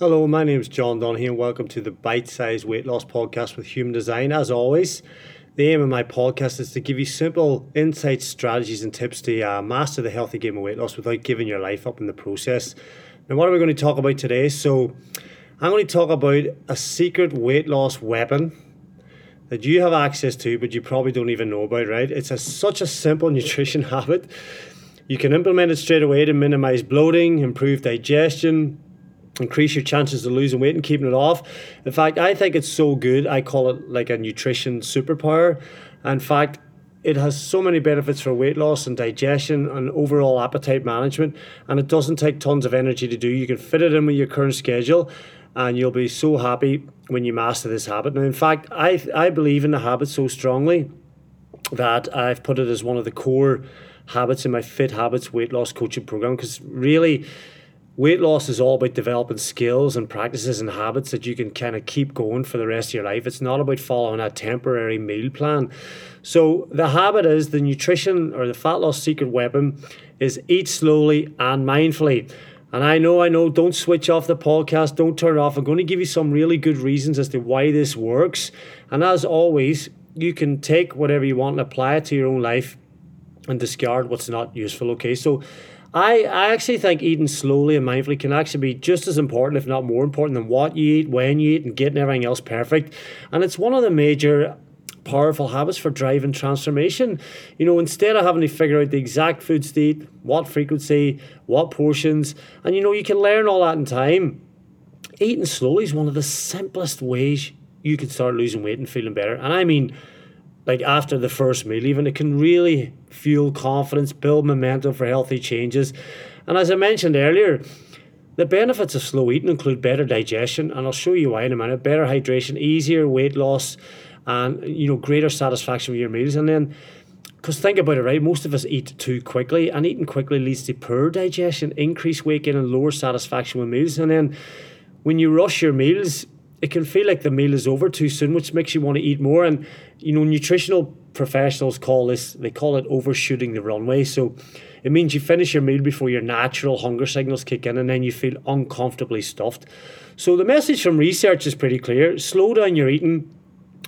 Hello, my name is John Donahue, and welcome to the Bite Size Weight Loss Podcast with Human Design. As always, the aim of my podcast is to give you simple insights, strategies, and tips to uh, master the healthy game of weight loss without giving your life up in the process. Now, what are we going to talk about today? So, I'm going to talk about a secret weight loss weapon that you have access to, but you probably don't even know about, right? It's a, such a simple nutrition habit. You can implement it straight away to minimize bloating, improve digestion, increase your chances of losing weight and keeping it off. In fact, I think it's so good, I call it like a nutrition superpower. In fact, it has so many benefits for weight loss and digestion and overall appetite management, and it doesn't take tons of energy to do. You can fit it in with your current schedule, and you'll be so happy when you master this habit. Now, in fact, I, I believe in the habit so strongly that I've put it as one of the core habits in my Fit Habits weight loss coaching program because really weight loss is all about developing skills and practices and habits that you can kind of keep going for the rest of your life. It's not about following a temporary meal plan. So the habit is the nutrition or the fat loss secret weapon is eat slowly and mindfully. And I know, I know, don't switch off the podcast, don't turn it off. I'm going to give you some really good reasons as to why this works. And as always, you can take whatever you want and apply it to your own life and discard what's not useful. Okay, so I, I actually think eating slowly and mindfully can actually be just as important, if not more important, than what you eat, when you eat, and getting everything else perfect. And it's one of the major powerful habits for driving transformation. You know, instead of having to figure out the exact foods to eat, what frequency, what portions, and you know, you can learn all that in time. Eating slowly is one of the simplest ways you can start losing weight and feeling better. And I mean, like after the first meal, even it can really fuel confidence, build momentum for healthy changes. And as I mentioned earlier, the benefits of slow eating include better digestion, and I'll show you why in a minute, better hydration, easier weight loss, and you know, greater satisfaction with your meals. And then because think about it, right? Most of us eat too quickly, and eating quickly leads to poor digestion, increased weight gain, and lower satisfaction with meals. And then when you rush your meals, it can feel like the meal is over too soon, which makes you want to eat more. And you know, nutritional professionals call this they call it overshooting the runway. So it means you finish your meal before your natural hunger signals kick in, and then you feel uncomfortably stuffed. So the message from research is pretty clear: slow down your eating,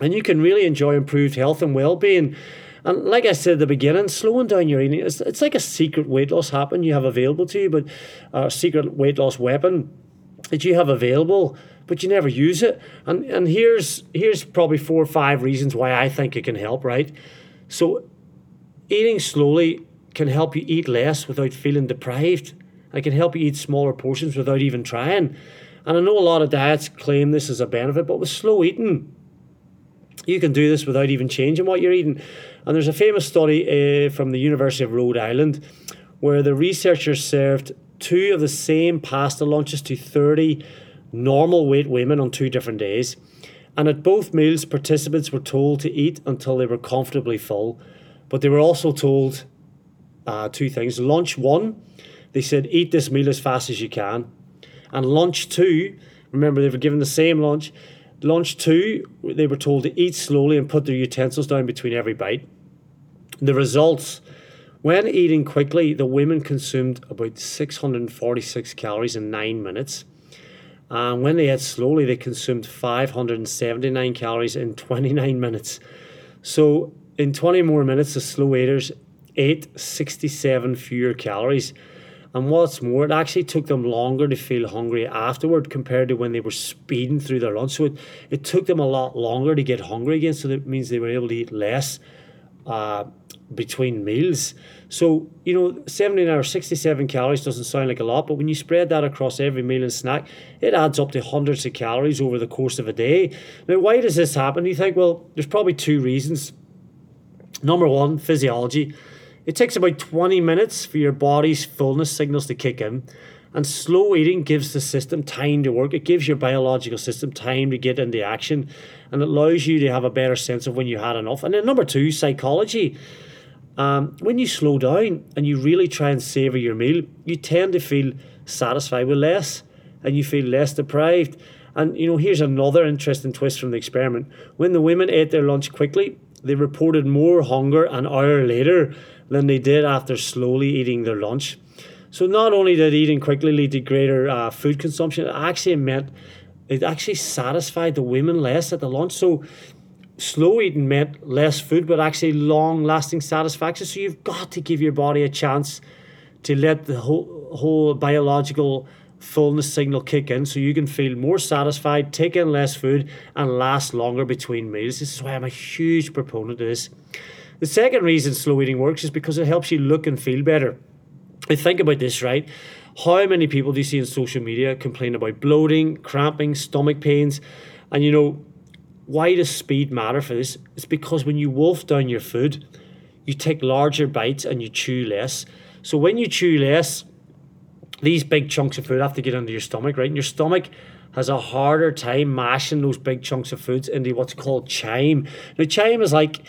and you can really enjoy improved health and well-being. And like I said at the beginning, slowing down your eating, it's, it's like a secret weight loss happen you have available to you, but a secret weight loss weapon that you have available but you never use it. And and here's here's probably four or five reasons why I think it can help, right? So eating slowly can help you eat less without feeling deprived. It can help you eat smaller portions without even trying. And I know a lot of diets claim this as a benefit, but with slow eating, you can do this without even changing what you're eating. And there's a famous study uh, from the University of Rhode Island where the researchers served two of the same pasta lunches to 30 normal weight women on two different days. And at both meals, participants were told to eat until they were comfortably full. But they were also told uh, two things. Lunch one, they said, eat this meal as fast as you can. And lunch two, remember they were given the same lunch. Lunch two, they were told to eat slowly and put their utensils down between every bite. The results when eating quickly, the women consumed about 646 calories in nine minutes and when they ate slowly, they consumed 579 calories in 29 minutes. So, in 20 more minutes, the slow eaters ate 67 fewer calories. And what's more, it actually took them longer to feel hungry afterward compared to when they were speeding through their lunch. So, it, it took them a lot longer to get hungry again. So, that means they were able to eat less. Uh, between meals. So, you know, 79 or 67 calories doesn't sound like a lot, but when you spread that across every meal and snack, it adds up to hundreds of calories over the course of a day. Now, why does this happen? You think, well, there's probably two reasons. Number one, physiology. It takes about 20 minutes for your body's fullness signals to kick in. And slow eating gives the system time to work. It gives your biological system time to get into action and it allows you to have a better sense of when you had enough. And then number two, psychology. Um, when you slow down and you really try and savor your meal, you tend to feel satisfied with less and you feel less deprived. And you know, here's another interesting twist from the experiment. When the women ate their lunch quickly, they reported more hunger an hour later than they did after slowly eating their lunch. So not only did eating quickly lead to greater uh, food consumption, it actually meant it actually satisfied the women less at the lunch. So slow eating meant less food, but actually long lasting satisfaction. So you've got to give your body a chance to let the whole whole biological fullness signal kick in so you can feel more satisfied, take in less food, and last longer between meals. This is why I'm a huge proponent of this. The second reason slow eating works is because it helps you look and feel better. I think about this, right? How many people do you see in social media complain about bloating, cramping, stomach pains? And you know, why does speed matter for this? It's because when you wolf down your food, you take larger bites and you chew less. So when you chew less, these big chunks of food have to get into your stomach, right? And your stomach has a harder time mashing those big chunks of foods into what's called chyme. Now, chyme is like,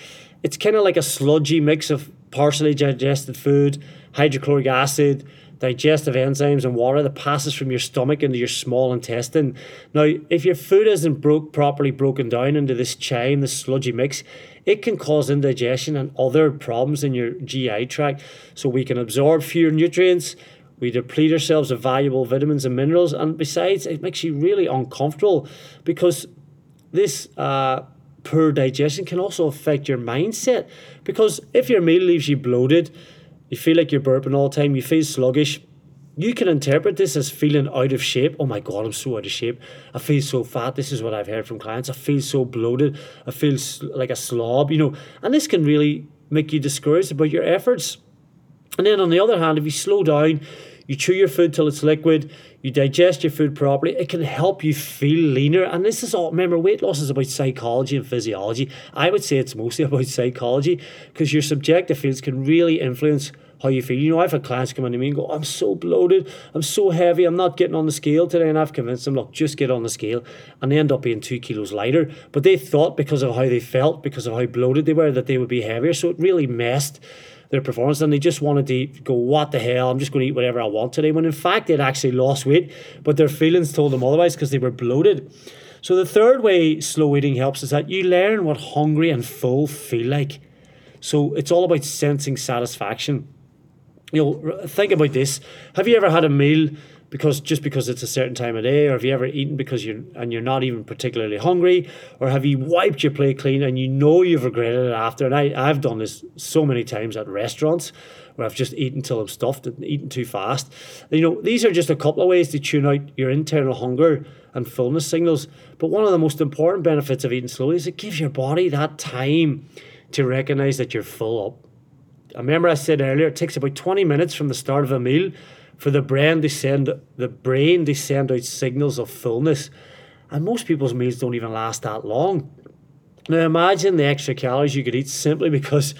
it's kind of like a sludgy mix of partially digested food, hydrochloric acid, digestive enzymes, and water that passes from your stomach into your small intestine. Now, if your food isn't broke, properly broken down into this chyme, this sludgy mix, it can cause indigestion and other problems in your GI tract. So we can absorb fewer nutrients, we deplete ourselves of valuable vitamins and minerals, and besides, it makes you really uncomfortable because this uh, poor digestion can also affect your mindset. Because if your meal leaves you bloated, you feel like you're burping all the time, you feel sluggish, you can interpret this as feeling out of shape. Oh my God, I'm so out of shape. I feel so fat. This is what I've heard from clients. I feel so bloated. I feel like a slob, you know. And this can really make you discouraged about your efforts. And then on the other hand, if you slow down, you chew your food till it's liquid, you digest your food properly, it can help you feel leaner. And this is all, remember, weight loss is about psychology and physiology. I would say it's mostly about psychology because your subjective feelings can really influence how you feel. You know, I've had clients come in to me and go, I'm so bloated, I'm so heavy, I'm not getting on the scale today. And I've convinced them, look, just get on the scale. And they end up being two kilos lighter. But they thought because of how they felt, because of how bloated they were, that they would be heavier. So it really messed their performance and they just wanted to go, what the hell, I'm just going to eat whatever I want today. When in fact they'd actually lost weight, but their feelings told them otherwise because they were bloated. So the third way slow eating helps is that you learn what hungry and full feel like. So it's all about sensing satisfaction. You know, think about this. Have you ever had a meal because just because it's a certain time of day, or have you ever eaten because you're and you're not even particularly hungry, or have you wiped your plate clean and you know you've regretted it after? And I, I've done this so many times at restaurants where I've just eaten till I'm stuffed and eaten too fast. You know, these are just a couple of ways to tune out your internal hunger and fullness signals. But one of the most important benefits of eating slowly is it gives your body that time to recognize that you're full up. I remember I said earlier, it takes about 20 minutes from the start of a meal for the brain to send the brain to send out signals of fullness. And most people's meals don't even last that long. Now imagine the extra calories you could eat simply because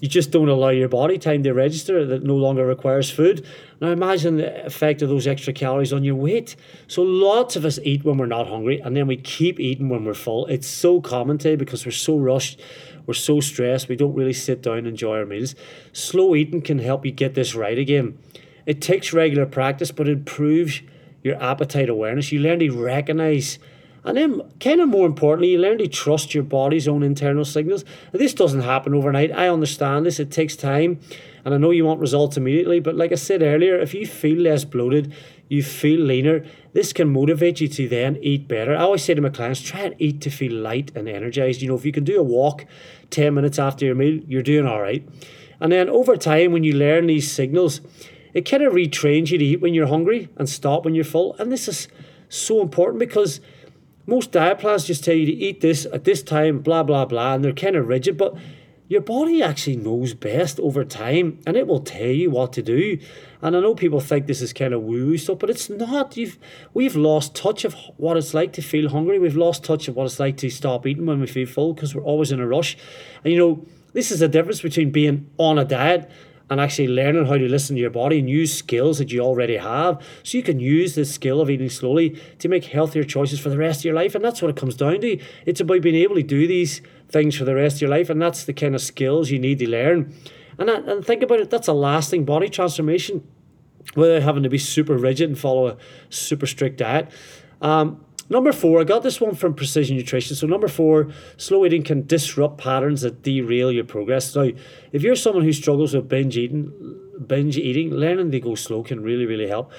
you just don't allow your body time to register that no longer requires food. Now imagine the effect of those extra calories on your weight. So lots of us eat when we're not hungry and then we keep eating when we're full. It's so common today because we're so rushed, we're so stressed, we don't really sit down and enjoy our meals. Slow eating can help you get this right again. It takes regular practice, but it improves your appetite awareness. You learn to recognize, and then, kind of more importantly, you learn to trust your body's own internal signals. This doesn't happen overnight. I understand this, it takes time, and I know you want results immediately. But, like I said earlier, if you feel less bloated, you feel leaner, this can motivate you to then eat better. I always say to my clients, try and eat to feel light and energized. You know, if you can do a walk 10 minutes after your meal, you're doing all right. And then over time, when you learn these signals, it kind of retrains you to eat when you're hungry and stop when you're full. And this is so important because most diet plans just tell you to eat this at this time, blah, blah, blah, and they're kind of rigid. But your body actually knows best over time and it will tell you what to do. And I know people think this is kind of woo woo stuff, but it's not. You've we've lost touch of what it's like to feel hungry. We've lost touch of what it's like to stop eating when we feel full because we're always in a rush. And you know, this is the difference between being on a diet and actually learning how to listen to your body and use skills that you already have. So you can use this skill of eating slowly to make healthier choices for the rest of your life and that's what it comes down to. It's about being able to do these things for the rest of your life and that's the kind of skills you need to learn. And, that, and think about it that's a lasting body transformation without having to be super rigid and follow a super strict diet. Um, Number four, I got this one from Precision Nutrition. So, number four, slow eating can disrupt patterns that derail your progress. Now, if you're someone who struggles with binge eating, binge eating, learning to go slow can really, really help.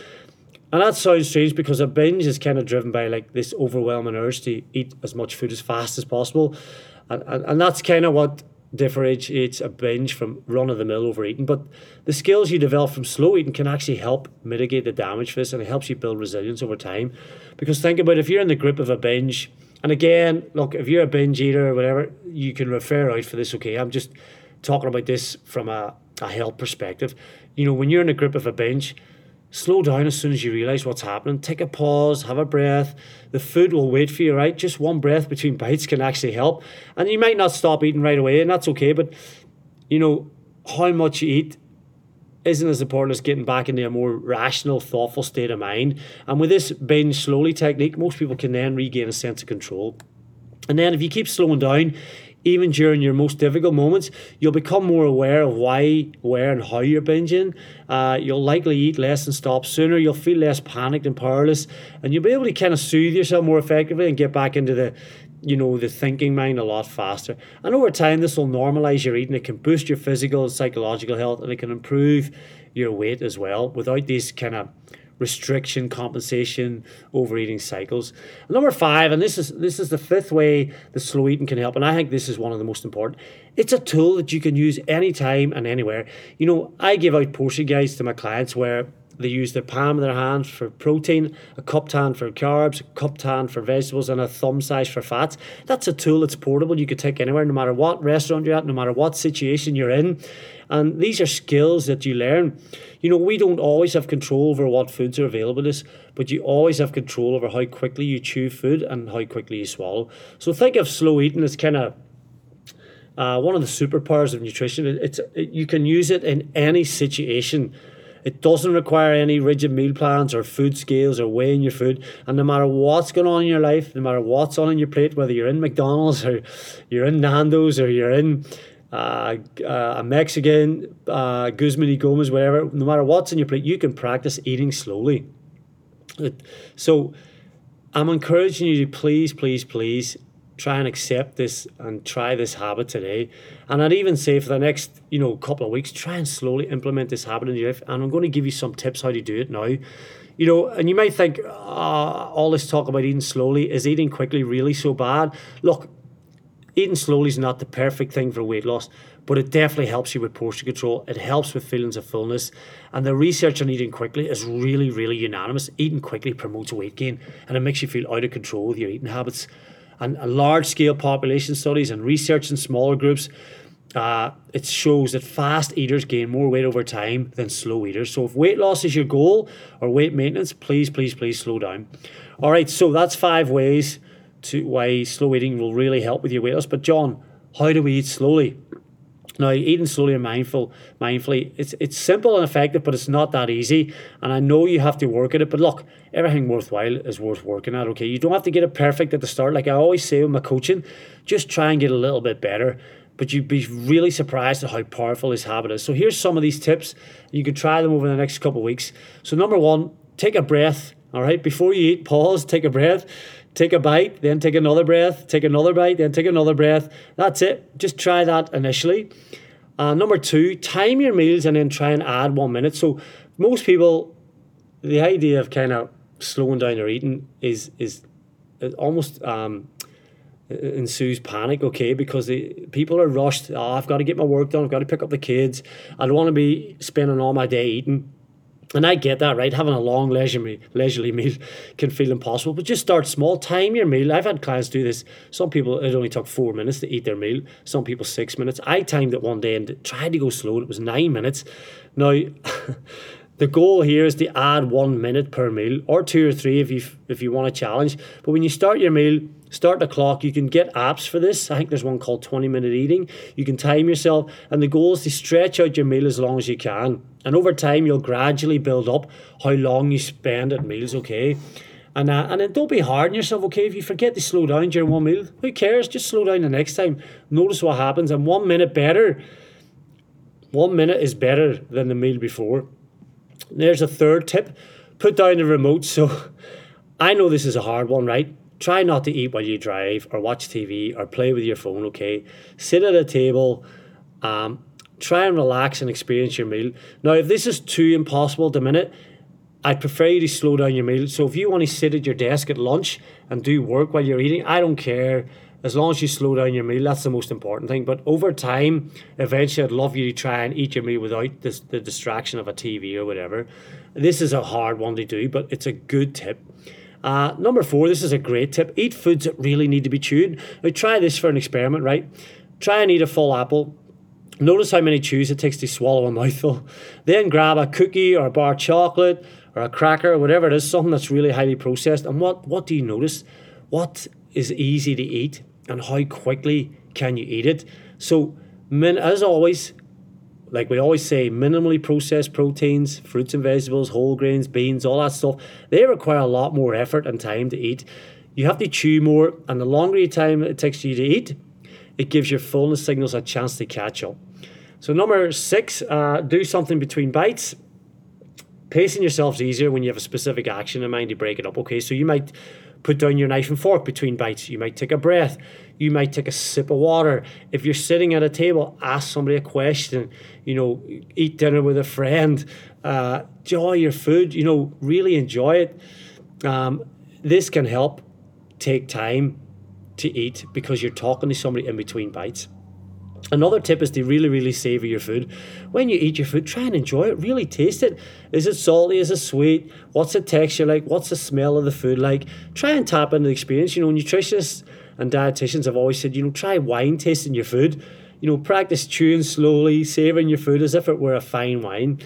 And that sounds strange because a binge is kind of driven by like this overwhelming urge to eat as much food as fast as possible. And, and, and that's kind of what differentiates a binge from run of the mill overeating. But the skills you develop from slow eating can actually help mitigate the damage for this and it helps you build resilience over time. Because think about if you're in the grip of a binge, and again, look, if you're a binge eater or whatever, you can refer out for this, okay? I'm just talking about this from a, a health perspective. You know, when you're in the grip of a binge, slow down as soon as you realize what's happening. Take a pause, have a breath. The food will wait for you, right? Just one breath between bites can actually help. And you might not stop eating right away, and that's okay, but you know, how much you eat isn't as important as getting back into a more rational, thoughtful state of mind. And with this binge slowly technique, most people can then regain a sense of control. And then if you keep slowing down, even during your most difficult moments, you'll become more aware of why, where, and how you're binging. Uh, you'll likely eat less and stop sooner. You'll feel less panicked and powerless, and you'll be able to kind of soothe yourself more effectively and get back into the you know the thinking mind a lot faster and over time this will normalize your eating it can boost your physical and psychological health and it can improve your weight as well without these kind of restriction, compensation, overeating cycles. Number five, and this is this is the fifth way the slow eating can help, and I think this is one of the most important. It's a tool that you can use anytime and anywhere. You know, I give out portion guides to my clients where they use their palm of their hand for protein, a cupped hand for carbs, a cupped hand for vegetables, and a thumb size for fats. That's a tool that's portable. You could take anywhere, no matter what restaurant you're at, no matter what situation you're in. And these are skills that you learn. You know, we don't always have control over what foods are available to us, but you always have control over how quickly you chew food and how quickly you swallow. So think of slow eating as kind of uh, one of the superpowers of nutrition. It's it, you can use it in any situation it doesn't require any rigid meal plans or food scales or weighing your food. And no matter what's going on in your life, no matter what's on in your plate, whether you're in McDonald's or you're in Nando's or you're in uh, uh, a Mexican, uh, Guzman y Gomez, whatever, no matter what's in your plate, you can practice eating slowly. So I'm encouraging you to please, please, please try and accept this and try this habit today. And I'd even say for the next, you know, couple of weeks, try and slowly implement this habit in your life. And I'm going to give you some tips how to do it now. You know, and you might think, uh, all this talk about eating slowly, is eating quickly really so bad? Look, eating slowly is not the perfect thing for weight loss, but it definitely helps you with portion control. It helps with feelings of fullness. And the research on eating quickly is really, really unanimous. Eating quickly promotes weight gain and it makes you feel out of control with your eating habits and large scale population studies and research in smaller groups, uh, it shows that fast eaters gain more weight over time than slow eaters. So if weight loss is your goal or weight maintenance, please, please, please slow down. All right, so that's five ways to why slow eating will really help with your weight loss. But John, how do we eat slowly? Now, eating slowly and mindful, mindfully, it's it's simple and effective, but it's not that easy. And I know you have to work at it. But look, everything worthwhile is worth working at. Okay, you don't have to get it perfect at the start. Like I always say with my coaching, just try and get a little bit better. But you'd be really surprised at how powerful this habit is. So here's some of these tips. You could try them over the next couple of weeks. So number one, take a breath. All right, before you eat, pause, take a breath take a bite, then take another breath, take another bite, then take another breath. That's it. Just try that initially. Uh, number two, time your meals and then try and add one minute. So most people, the idea of kind of slowing down their eating is is almost um, ensues panic. Okay, because the people are rushed. Oh, I've got to get my work done. I've got to pick up the kids. I don't want to be spending all my day eating. And I get that, right? Having a long leisurely, leisurely meal can feel impossible, but just start small. Time your meal. I've had clients do this. Some people, it only took four minutes to eat their meal. Some people, six minutes. I timed it one day and tried to go slow, and it was nine minutes. Now, the goal here is to add one minute per meal or two or three if you if you want a challenge. But when you start your meal, start the clock. You can get apps for this. I think there's one called 20 minute eating. You can time yourself, and the goal is to stretch out your meal as long as you can. And over time, you'll gradually build up how long you spend at meals, okay? And, uh, and then don't be hard on yourself, okay? If you forget to slow down during one meal, who cares? Just slow down the next time. Notice what happens, and one minute better. One minute is better than the meal before. There's a third tip put down the remote. So I know this is a hard one, right? Try not to eat while you drive or watch TV or play with your phone, okay? Sit at a table. Um, try and relax and experience your meal. Now, if this is too impossible the minute, I'd prefer you to slow down your meal. So if you want to sit at your desk at lunch and do work while you're eating, I don't care. As long as you slow down your meal, that's the most important thing. But over time, eventually, I'd love you to try and eat your meal without this, the distraction of a TV or whatever. This is a hard one to do, but it's a good tip. Uh, number four, this is a great tip. Eat foods that really need to be chewed. Now, try this for an experiment, right? Try and eat a full apple Notice how many chews it takes to swallow a mouthful. Then grab a cookie or a bar of chocolate or a cracker or whatever it is, something that's really highly processed. And what, what do you notice? What is easy to eat and how quickly can you eat it? So, min- as always, like we always say, minimally processed proteins, fruits and vegetables, whole grains, beans, all that stuff, they require a lot more effort and time to eat. You have to chew more, and the longer time it takes you to eat, it gives your fullness signals a chance to catch up. So, number six, uh, do something between bites. Pacing yourselves easier when you have a specific action in mind to break it up. Okay, so you might put down your knife and fork between bites. You might take a breath. You might take a sip of water. If you're sitting at a table, ask somebody a question. You know, eat dinner with a friend. Uh, enjoy your food. You know, really enjoy it. Um, this can help take time to eat because you're talking to somebody in between bites. Another tip is to really, really savor your food. When you eat your food, try and enjoy it. Really taste it. Is it salty? Is it sweet? What's the texture like? What's the smell of the food like? Try and tap into the experience. You know, nutritionists and dietitians have always said, you know, try wine tasting your food. You know, practice chewing slowly, savoring your food as if it were a fine wine.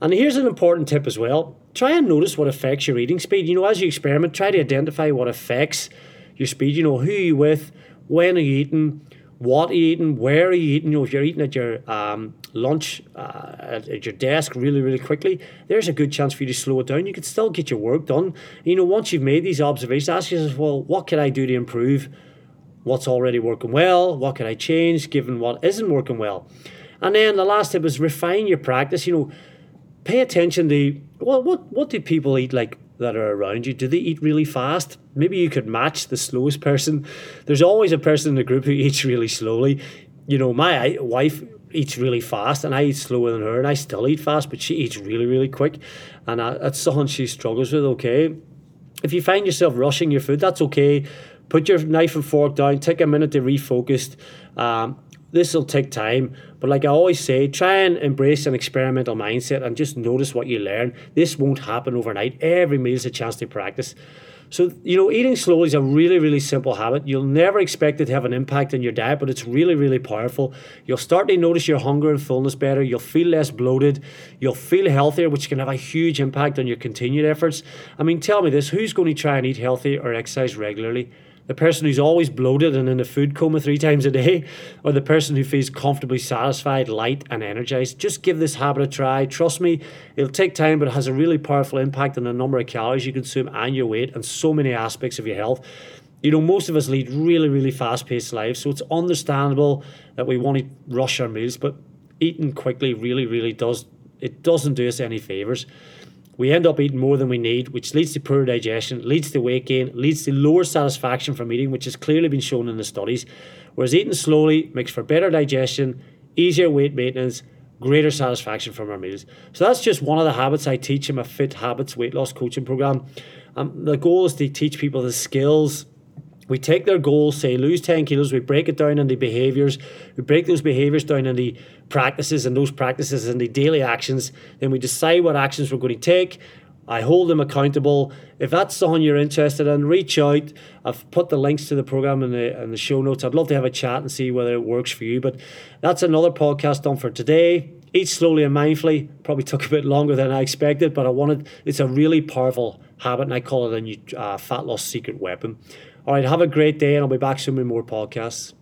And here's an important tip as well. Try and notice what affects your eating speed. You know, as you experiment, try to identify what affects your speed. You know, who are you with? When are you eating? What are you eating? Where are you eating? You know, if you're eating at your um, lunch uh, at, at, your desk really, really quickly, there's a good chance for you to slow it down. You could still get your work done. You know, once you've made these observations, ask yourself, well, what can I do to improve what's already working well? What can I change given what isn't working well? And then the last tip is refine your practice. You know, pay attention to well, what what do people eat like that are around you? Do they eat really fast? Maybe you could match the slowest person. There's always a person in the group who eats really slowly. You know, my wife eats really fast and I eat slower than her and I still eat fast, but she eats really, really quick. And that's something she struggles with, okay? If you find yourself rushing your food, that's okay. Put your knife and fork down, take a minute to refocus. Um, this will take time, but like I always say, try and embrace an experimental mindset and just notice what you learn. This won't happen overnight. Every meal is a chance to practice. So, you know, eating slowly is a really, really simple habit. You'll never expect it to have an impact on your diet, but it's really, really powerful. You'll start to notice your hunger and fullness better. You'll feel less bloated. You'll feel healthier, which can have a huge impact on your continued efforts. I mean, tell me this who's going to try and eat healthy or exercise regularly? The person who's always bloated and in a food coma three times a day, or the person who feels comfortably satisfied, light, and energized. Just give this habit a try. Trust me, it'll take time, but it has a really powerful impact on the number of calories you consume and your weight and so many aspects of your health. You know, most of us lead really, really fast paced lives, so it's understandable that we want to rush our meals, but eating quickly really, really does it doesn't do us any favors we end up eating more than we need, which leads to poor digestion, leads to weight gain, leads to lower satisfaction from eating, which has clearly been shown in the studies. Whereas eating slowly makes for better digestion, easier weight maintenance, greater satisfaction from our meals. So that's just one of the habits I teach in my Fit Habits weight loss coaching program. Um, the goal is to teach people the skills we take their goals, say lose 10 kilos, we break it down into behaviors, we break those behaviors down into practices and those practices into daily actions. Then we decide what actions we're going to take. I hold them accountable. If that's something you're interested in, reach out. I've put the links to the program in the in the show notes. I'd love to have a chat and see whether it works for you. But that's another podcast done for today. Eat slowly and mindfully. Probably took a bit longer than I expected, but I wanted. It's a really powerful habit, and I call it a new uh, fat loss secret weapon. All right, have a great day, and I'll be back soon with more podcasts.